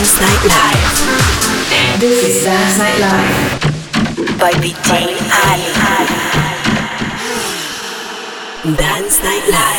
Dance Nightlife. This is Dance Nightlife by BT Ali. Dance Nightlife.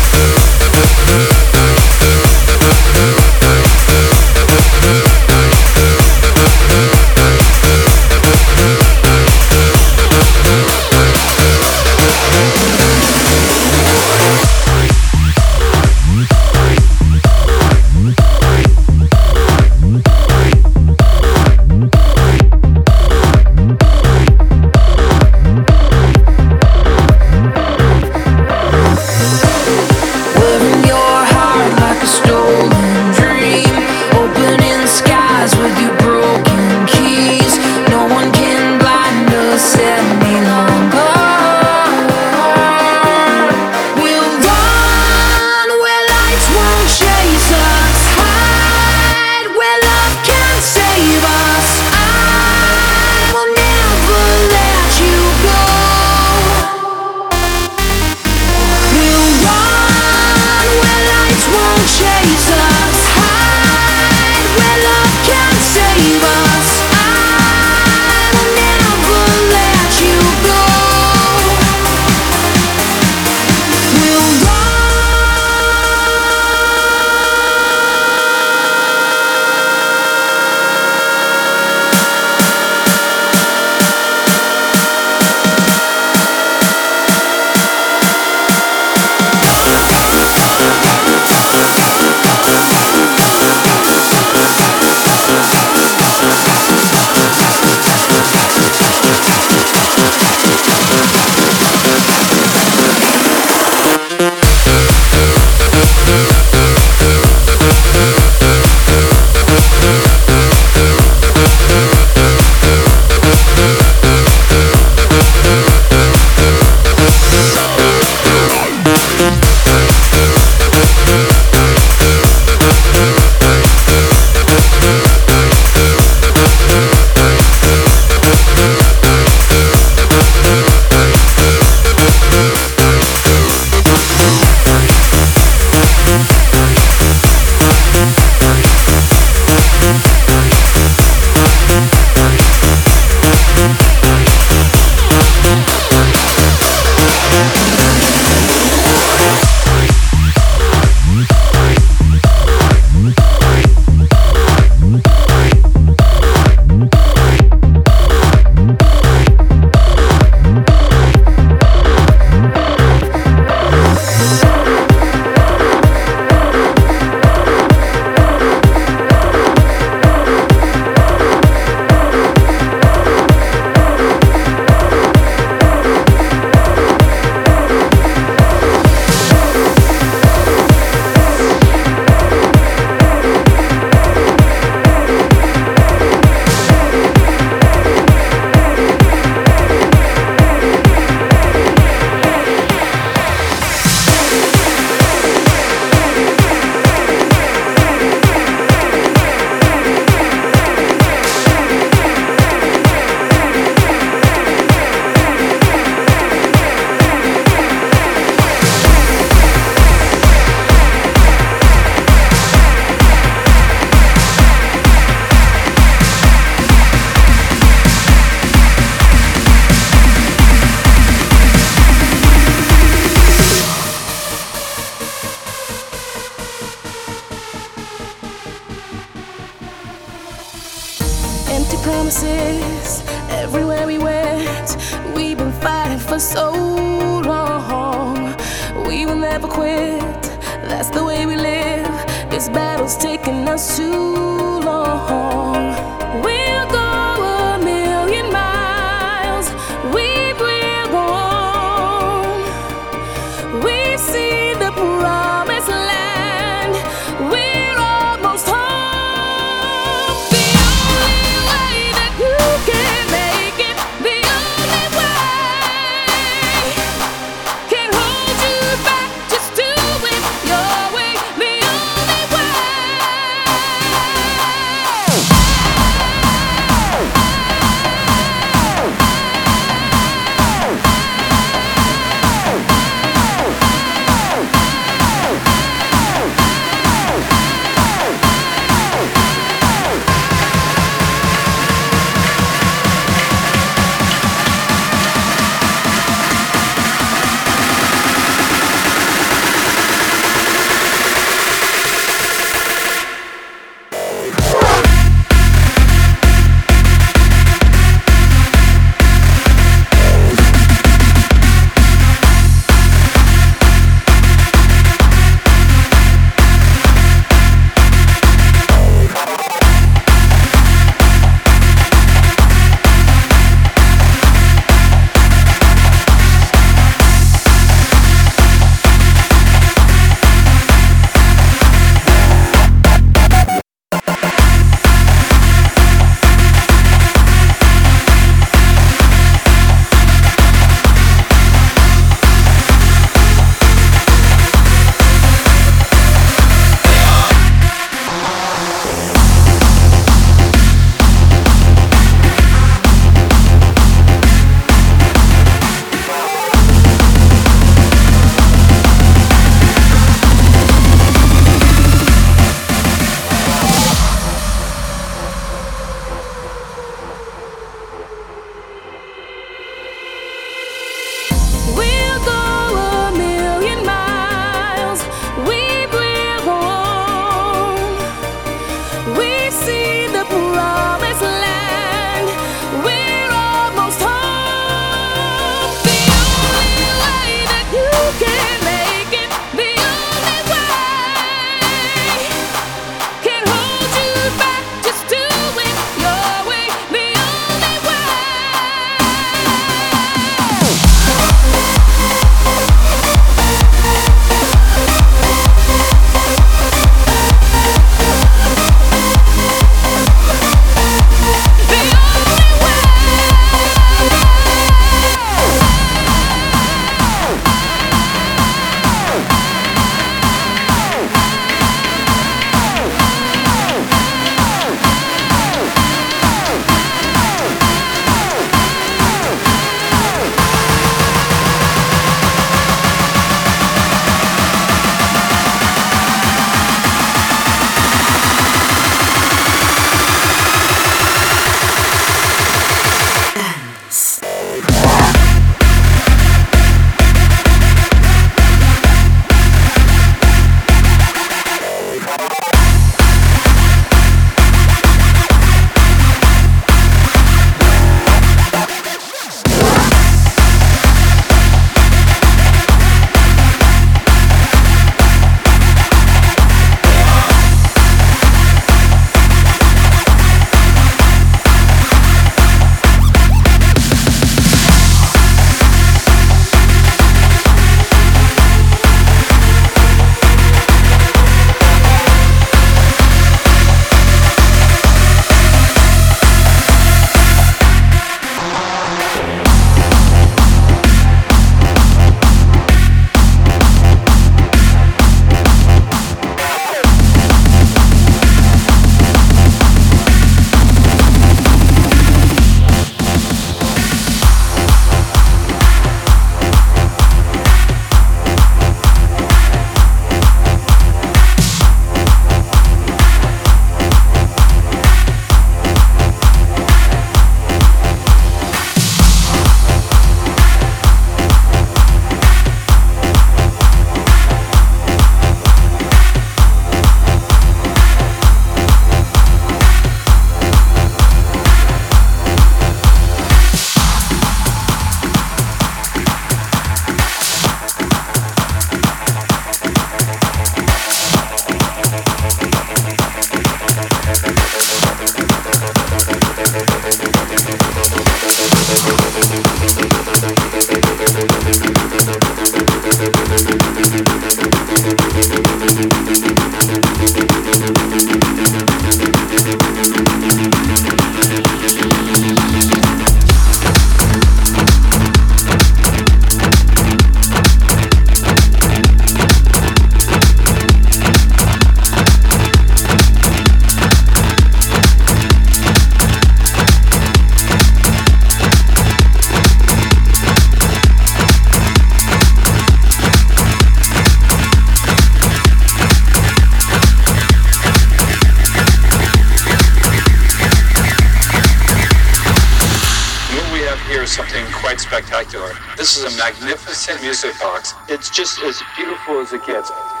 beautiful as it gets.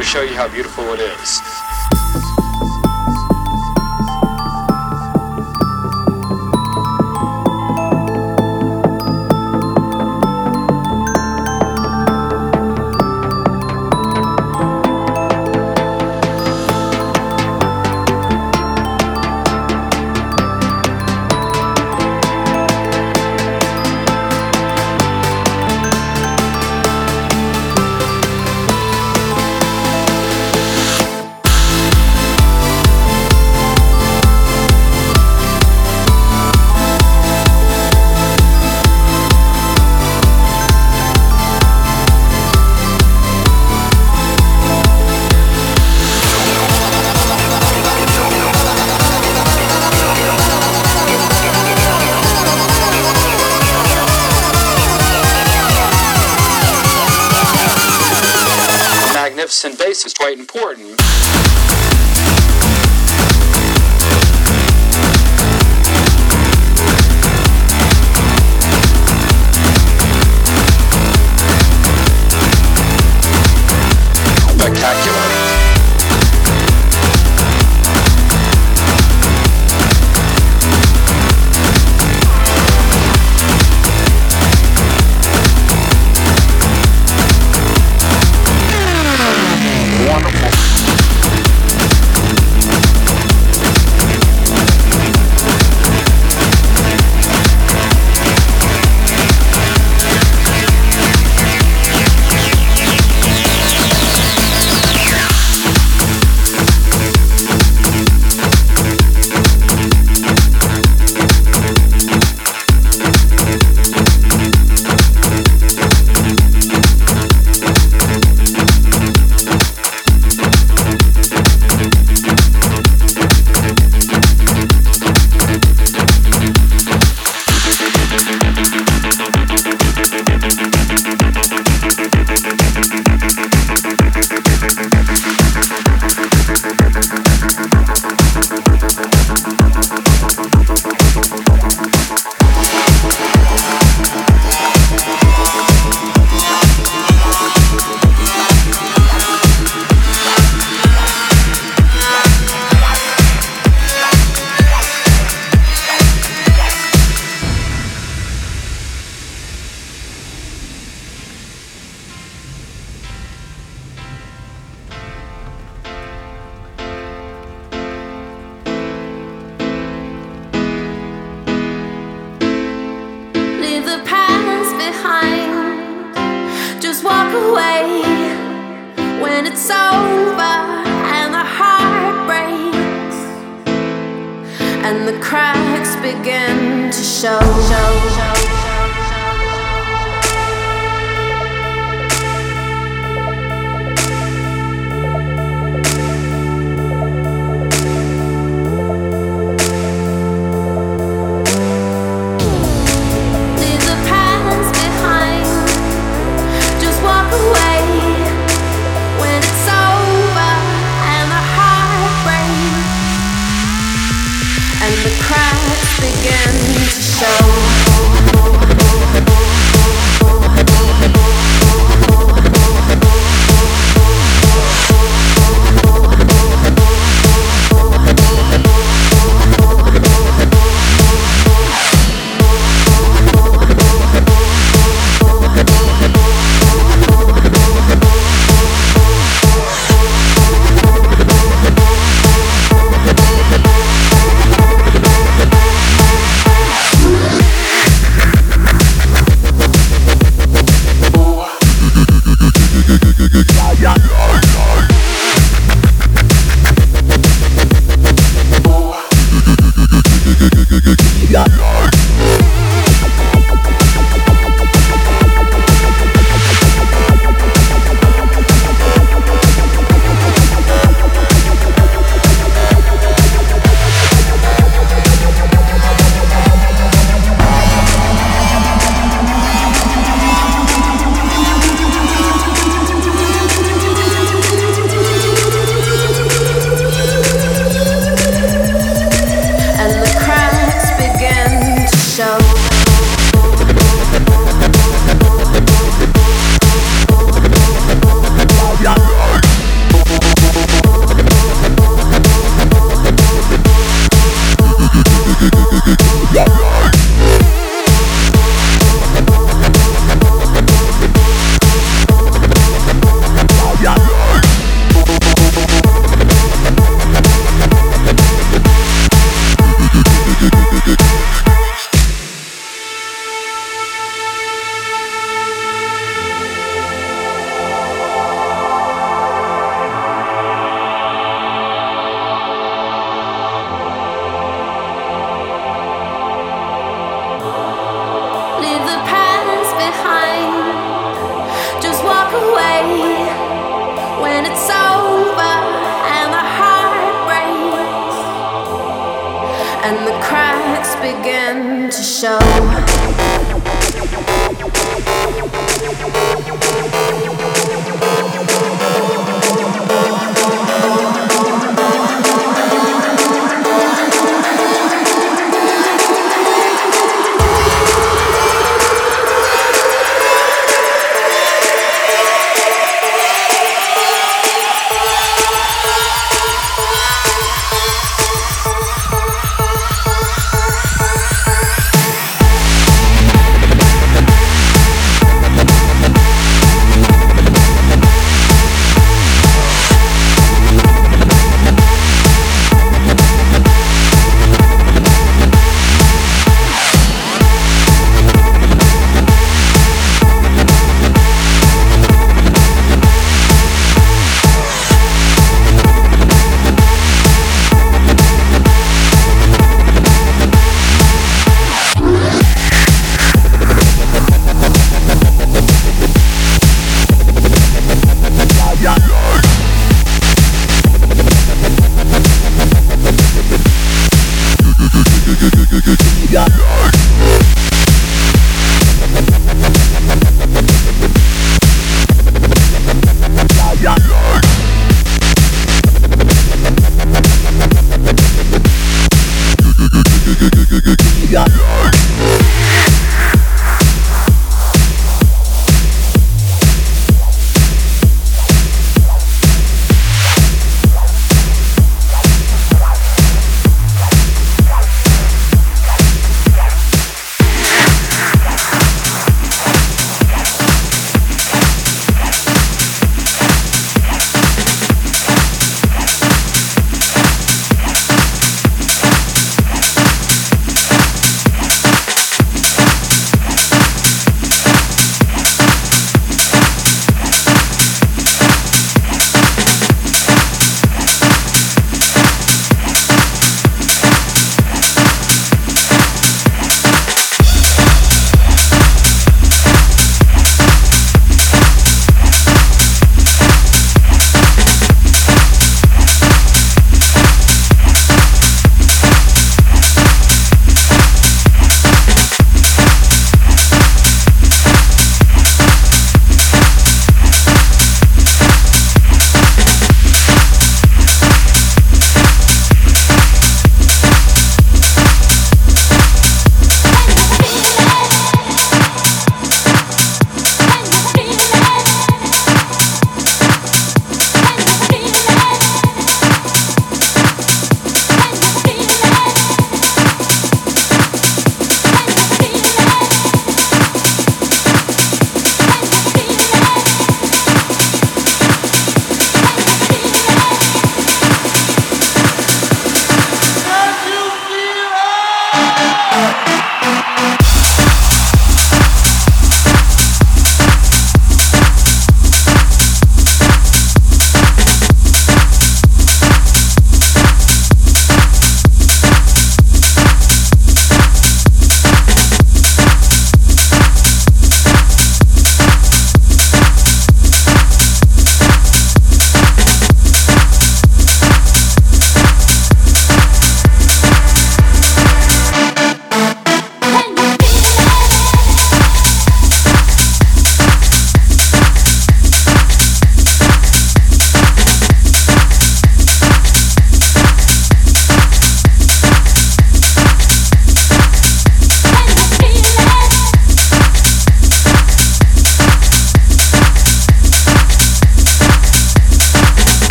to show you how beautiful it is.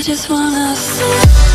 I just wanna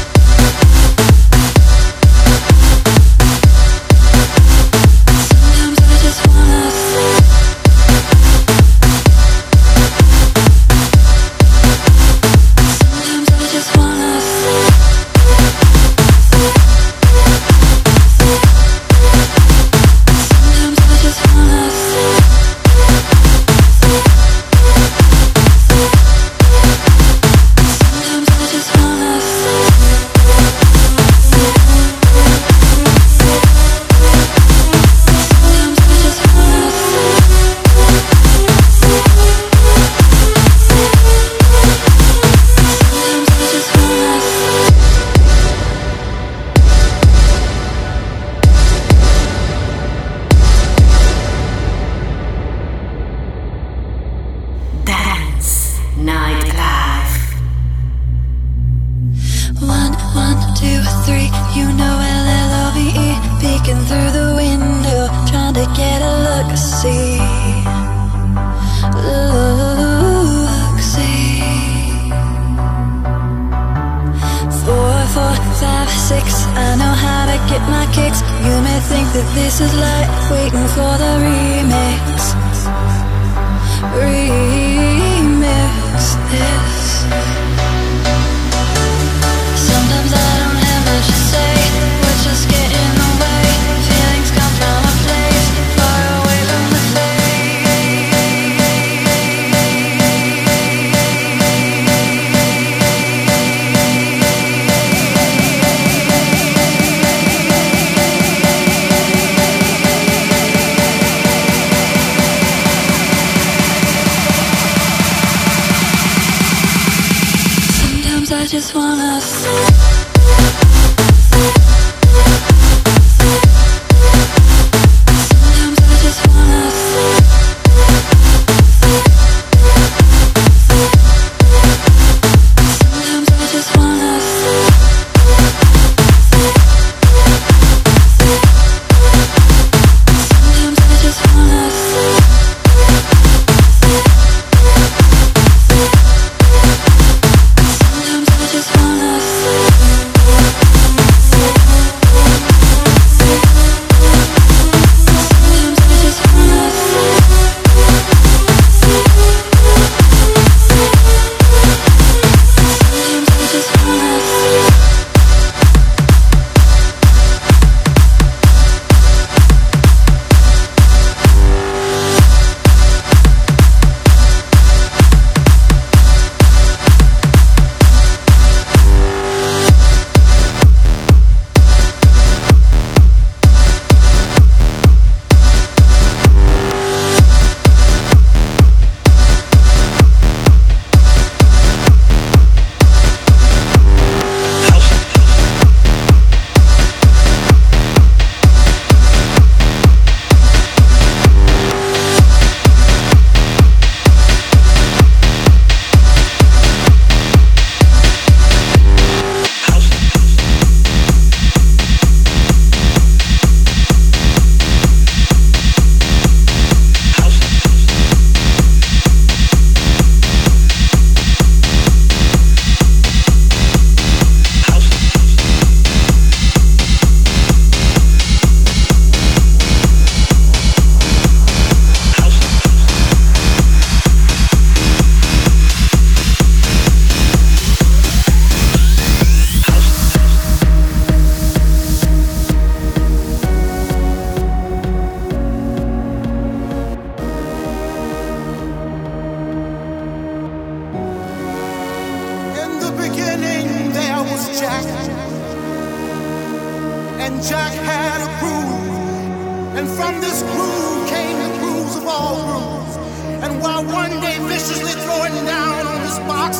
while one day viciously throwing down on his box,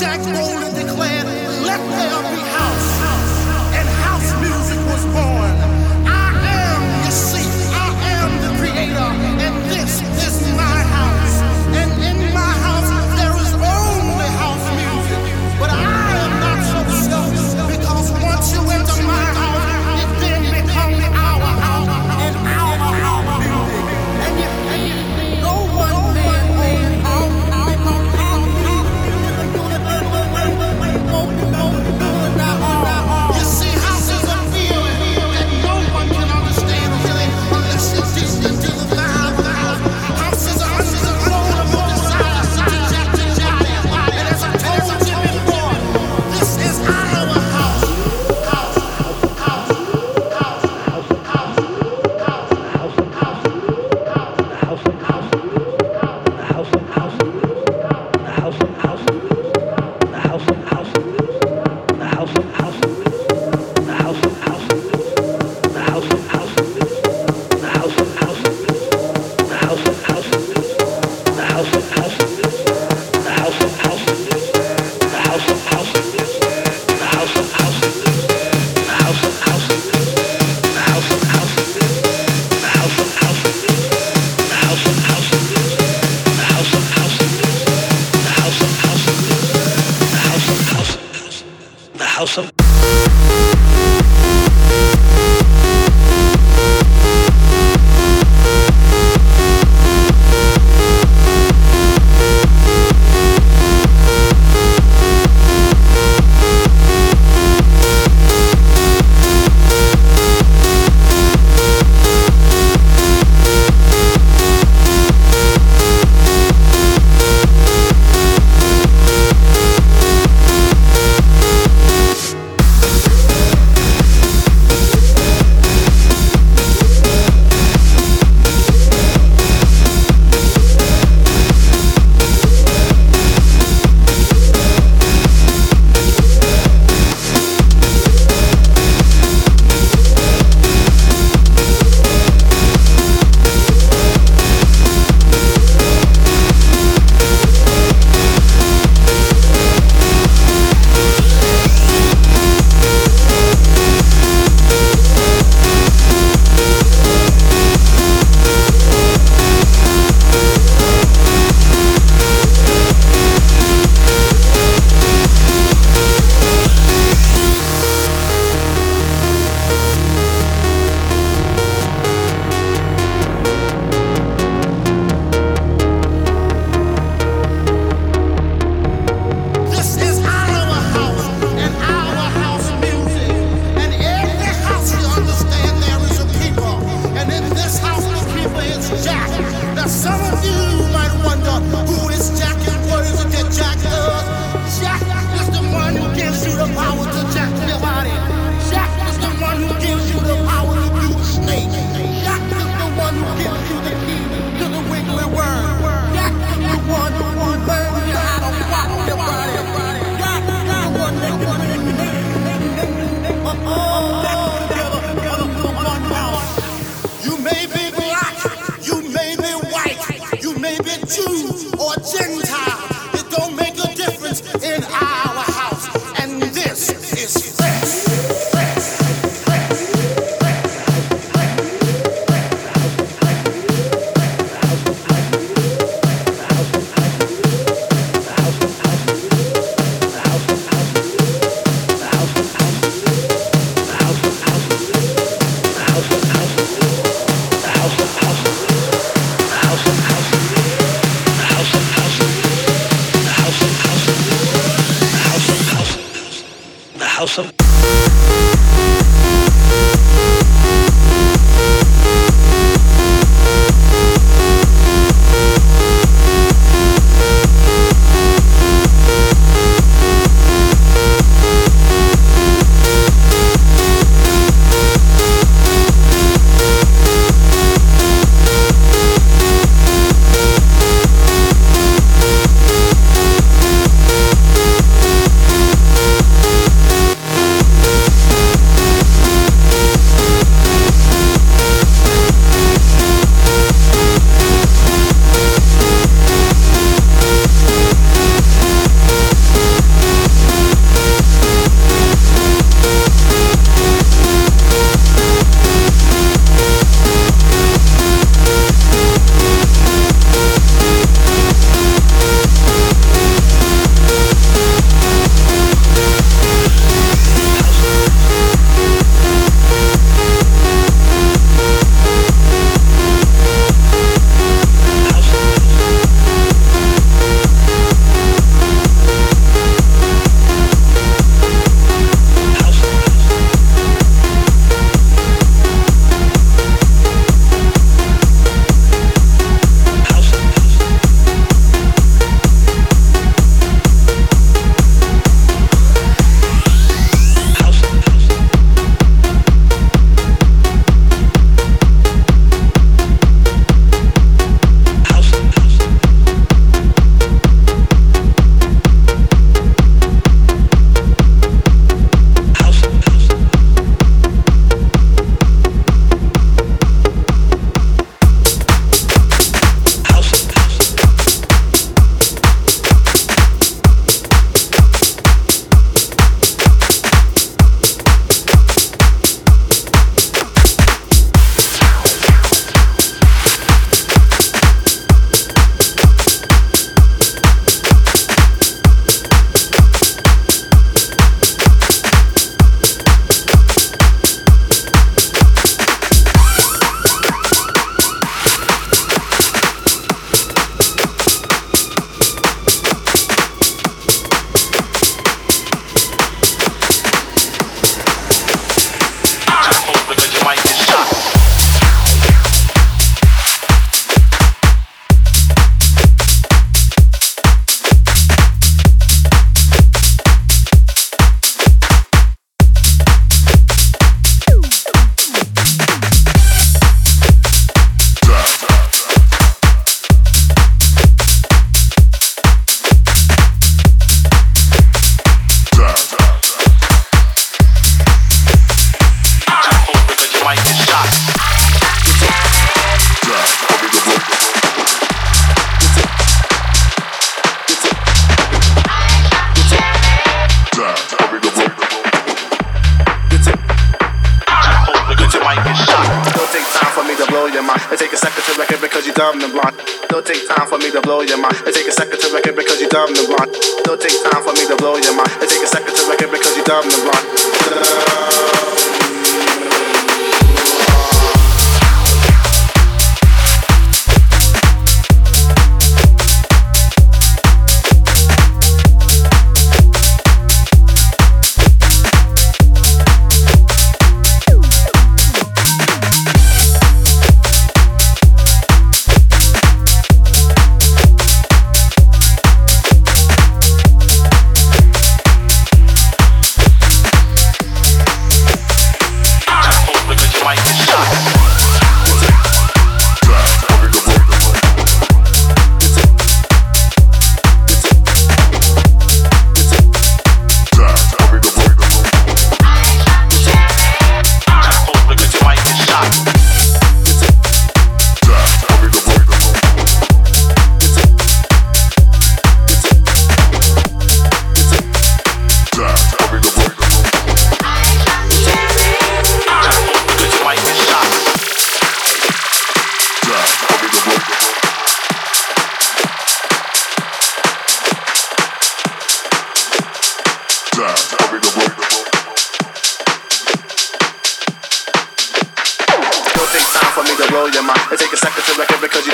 Jack Bowler declared, Let there be house. And house music was born.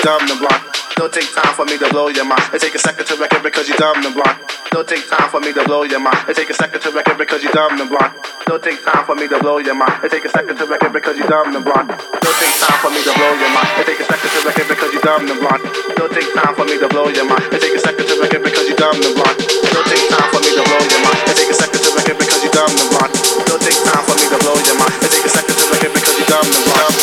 Dumb and blind. Don't take time for me to blow your mind. It take a second to record because you dumb and blind. Don't take time for me to blow your mind. It take a second to record because you dumb and blind. Don't take time for me to blow your mind. It take a second to record because you dumb and blind. Don't take time for me to blow your mind. It take a second to record because you dumb the block. Don't take time for me to blow your mind. It takes a second to record because you dumb and blind. Don't take time for me to blow your mind. Don't take time for me to blow your mind. It take a second to record because you dumb and blind.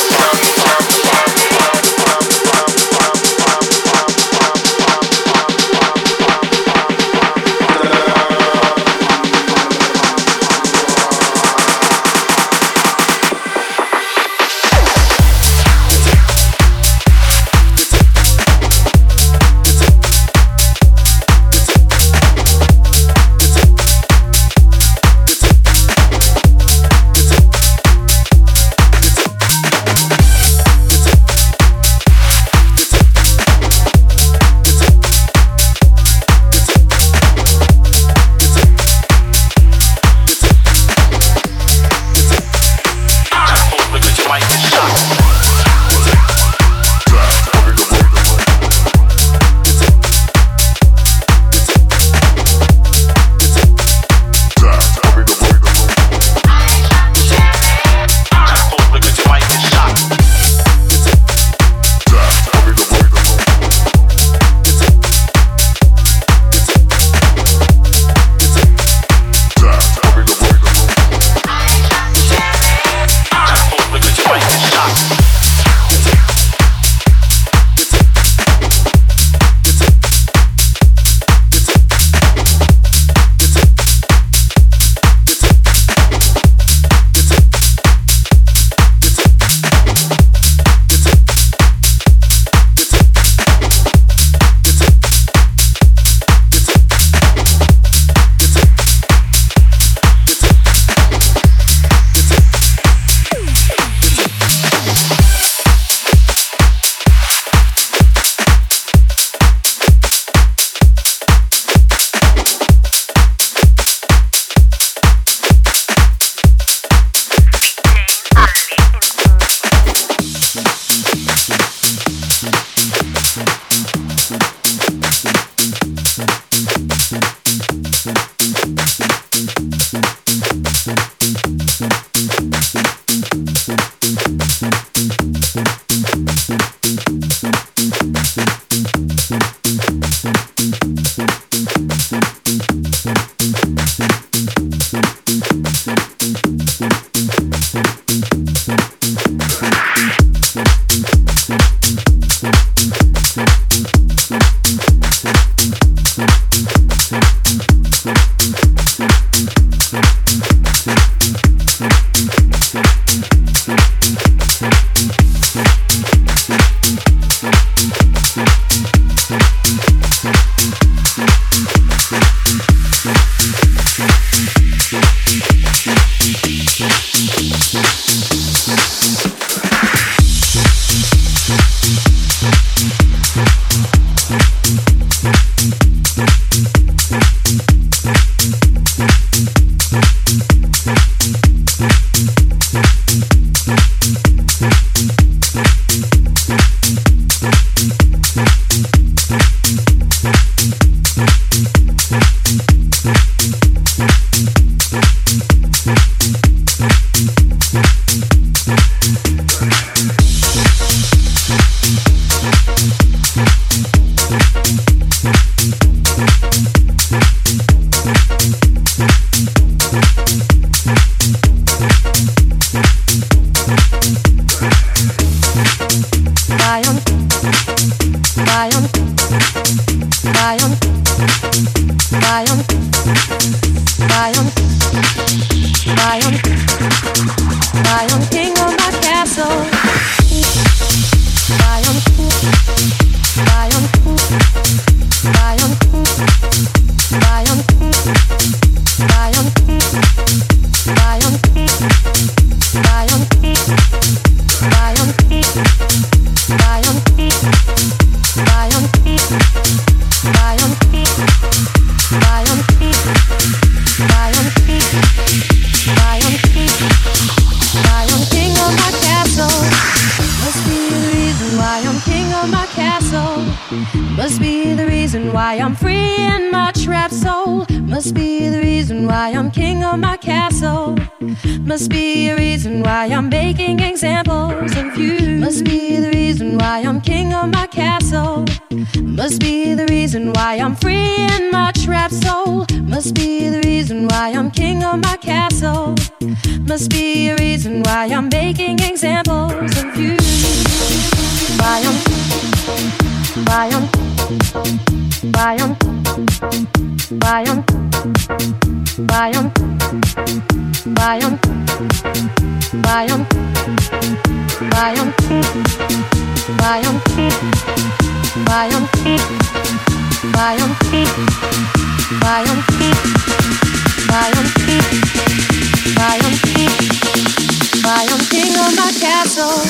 Lion, Lion, Lion, King of my castle. Must be a reason why I'm making examples of you. Must be the reason why I'm king of my castle. Must be the reason why I'm free in my trapped soul. Must be the reason why I'm king of my castle. Must be a reason why I'm making examples of you. Why I'm, why I'm, why I'm, why I'm. Bayern, Bayern, Bayern, Bayern, Bayern, Bayern, Bayern, Bayern, Bayern, Bayern, Bayern, king of my castle.